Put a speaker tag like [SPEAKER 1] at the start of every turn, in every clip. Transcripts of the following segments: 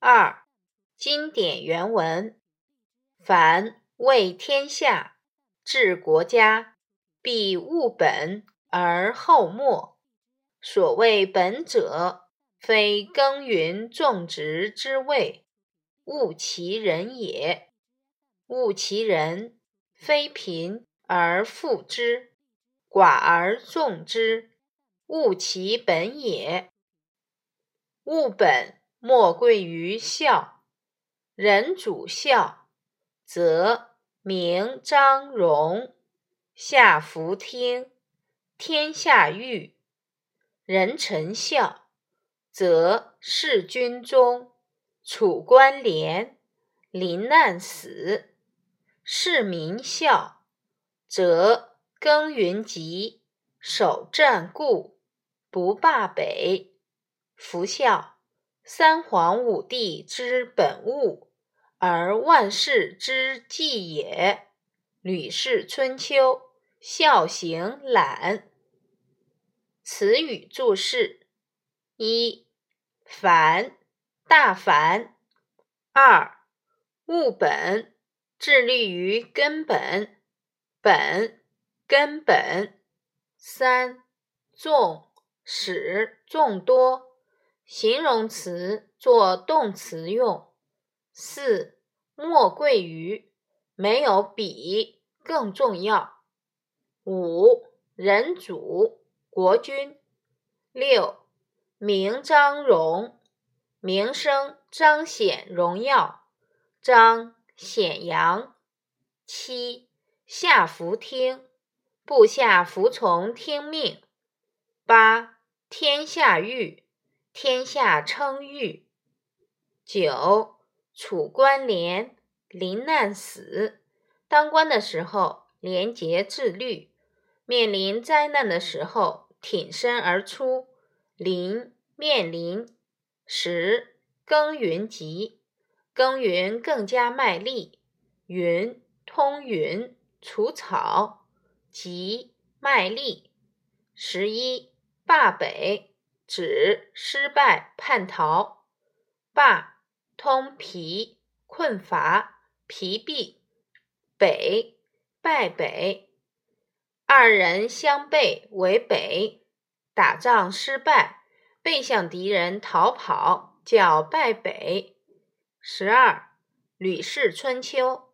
[SPEAKER 1] 二、经典原文：凡为天下、治国家，必务本而后末。所谓本者，非耕耘种植之谓，务其人也。务其人，非贫而富之，寡而众之，务其本也。务本。莫贵于孝，人主孝，则明张荣，下服听，天下裕；人臣孝，则事君忠，处官廉，临难死；事民孝，则耕耘吉，守战固，不霸北。夫孝。三皇五帝之本物，而万世之纪也。《吕氏春秋·孝行览》词语注释：一、凡，大凡；二、务本，致力于根本，本，根本；三、众，使，众多。形容词做动词用。四，莫贵于，没有比更重要。五，人主，国君。六，名张荣，名声彰显荣耀，彰显扬。七，下服听，部下服从听命。八，天下裕。天下称誉。九，楚官廉，临难死。当官的时候廉洁自律，面临灾难的时候挺身而出。临，面临。十，耕耘急，耕耘更加卖力。云，通云，除草。急，卖力。十一，霸北。指失败、叛逃。罢，通疲、困乏、疲弊。北，败北。二人相背为北。打仗失败，背向敌人逃跑，叫败北。十二，吕氏春秋。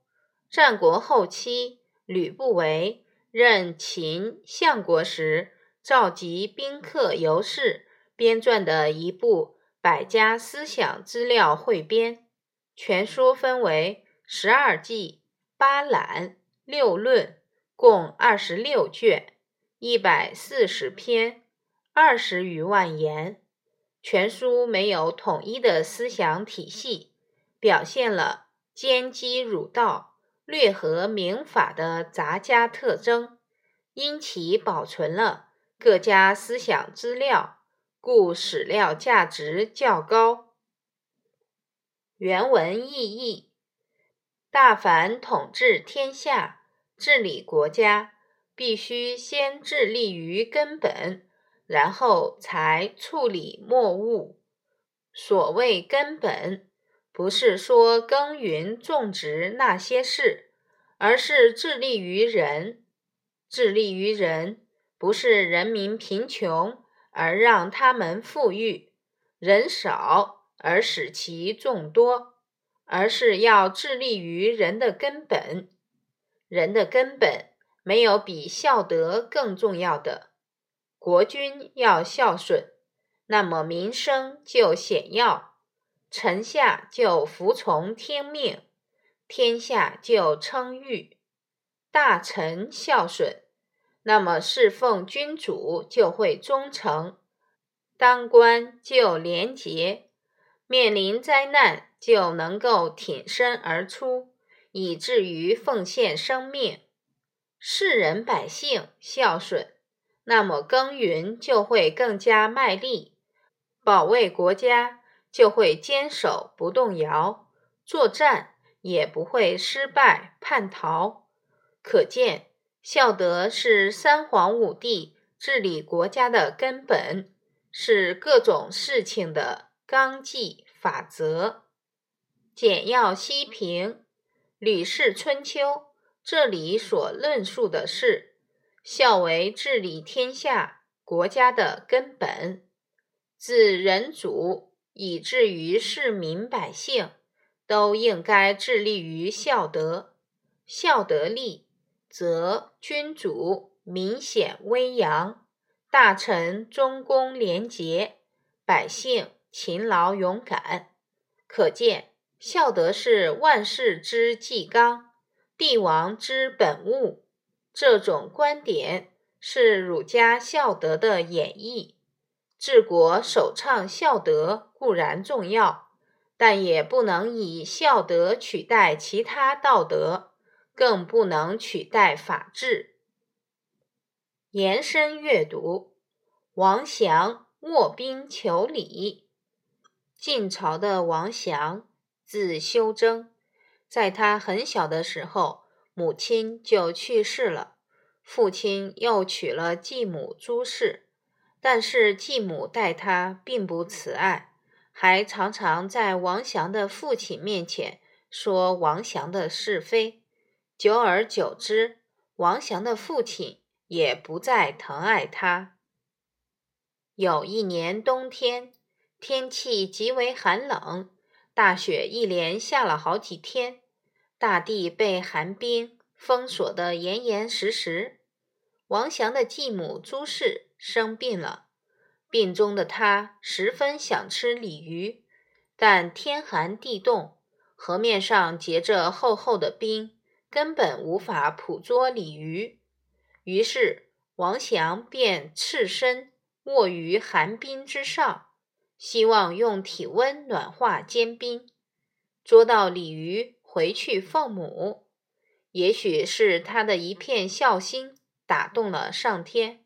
[SPEAKER 1] 战国后期，吕不韦任秦相国时，召集宾客游士。编撰的一部百家思想资料汇编，全书分为十二纪、八览、六论，共二十六卷，一百四十篇，二十余万言。全书没有统一的思想体系，表现了兼机儒道、略合民法的杂家特征，因其保存了各家思想资料。故史料价值较高。原文意义：大凡统治天下、治理国家，必须先致力于根本，然后才处理末物。所谓根本，不是说耕耘种植那些事，而是致力于人。致力于人，不是人民贫穷。而让他们富裕，人少而使其众多，而是要致力于人的根本。人的根本没有比孝德更重要的。国君要孝顺，那么民生就显要，臣下就服从天命，天下就称誉。大臣孝顺。那么侍奉君主就会忠诚，当官就廉洁，面临灾难就能够挺身而出，以至于奉献生命。世人百姓孝顺，那么耕耘就会更加卖力，保卫国家就会坚守不动摇，作战也不会失败叛逃。可见。孝德是三皇五帝治理国家的根本，是各种事情的纲纪法则。简要析评《吕氏春秋》，这里所论述的是孝为治理天下国家的根本，自人主以至于市民百姓，都应该致力于孝德。孝德立，则君主明显威扬，大臣忠公廉洁，百姓。勤劳勇敢，可见孝德是万事之纪纲，帝王之本物。这种观点是儒家孝德的演绎。治国首倡孝德固然重要，但也不能以孝德取代其他道德，更不能取代法治。延伸阅读：王祥卧冰求鲤。晋朝的王祥，字修征，在他很小的时候，母亲就去世了，父亲又娶了继母朱氏，但是继母待他并不慈爱，还常常在王祥的父亲面前说王祥的是非，久而久之，王祥的父亲也不再疼爱他。有一年冬天。天气极为寒冷，大雪一连下了好几天，大地被寒冰封锁得严严实实。王祥的继母朱氏生病了，病中的他十分想吃鲤鱼，但天寒地冻，河面上结着厚厚的冰，根本无法捕捉鲤鱼。于是王祥便赤身卧于寒冰之上。希望用体温暖化坚冰，捉到鲤鱼回去奉母。也许是他的一片孝心打动了上天，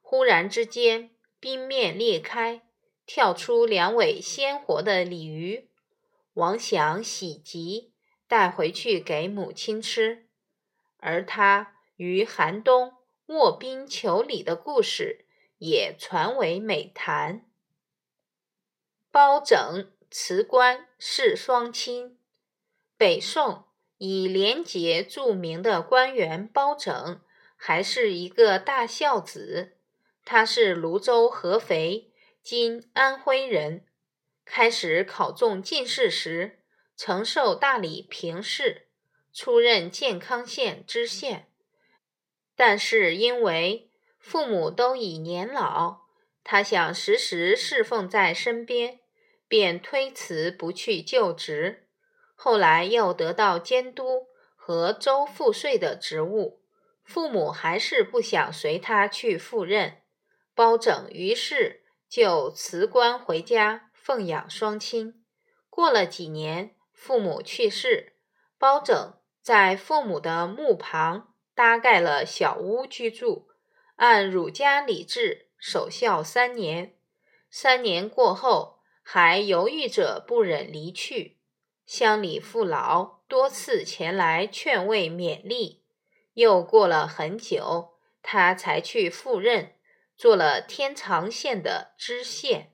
[SPEAKER 1] 忽然之间冰面裂开，跳出两尾鲜活的鲤鱼。王祥喜极，带回去给母亲吃。而他于寒冬卧冰求鲤的故事也传为美谈。包拯辞官是双亲。北宋以廉洁著名的官员包拯，还是一个大孝子。他是泸州合肥（今安徽）人。开始考中进士时，曾受大理评事，出任建康县知县。但是因为父母都已年老，他想时时侍奉在身边。便推辞不去就职，后来又得到监督和州赋税的职务，父母还是不想随他去赴任，包拯于是就辞官回家奉养双亲。过了几年，父母去世，包拯在父母的墓旁搭盖了小屋居住，按儒家礼制守孝三年。三年过后。还犹豫着不忍离去，乡里父老多次前来劝慰勉励。又过了很久，他才去赴任，做了天长县的知县。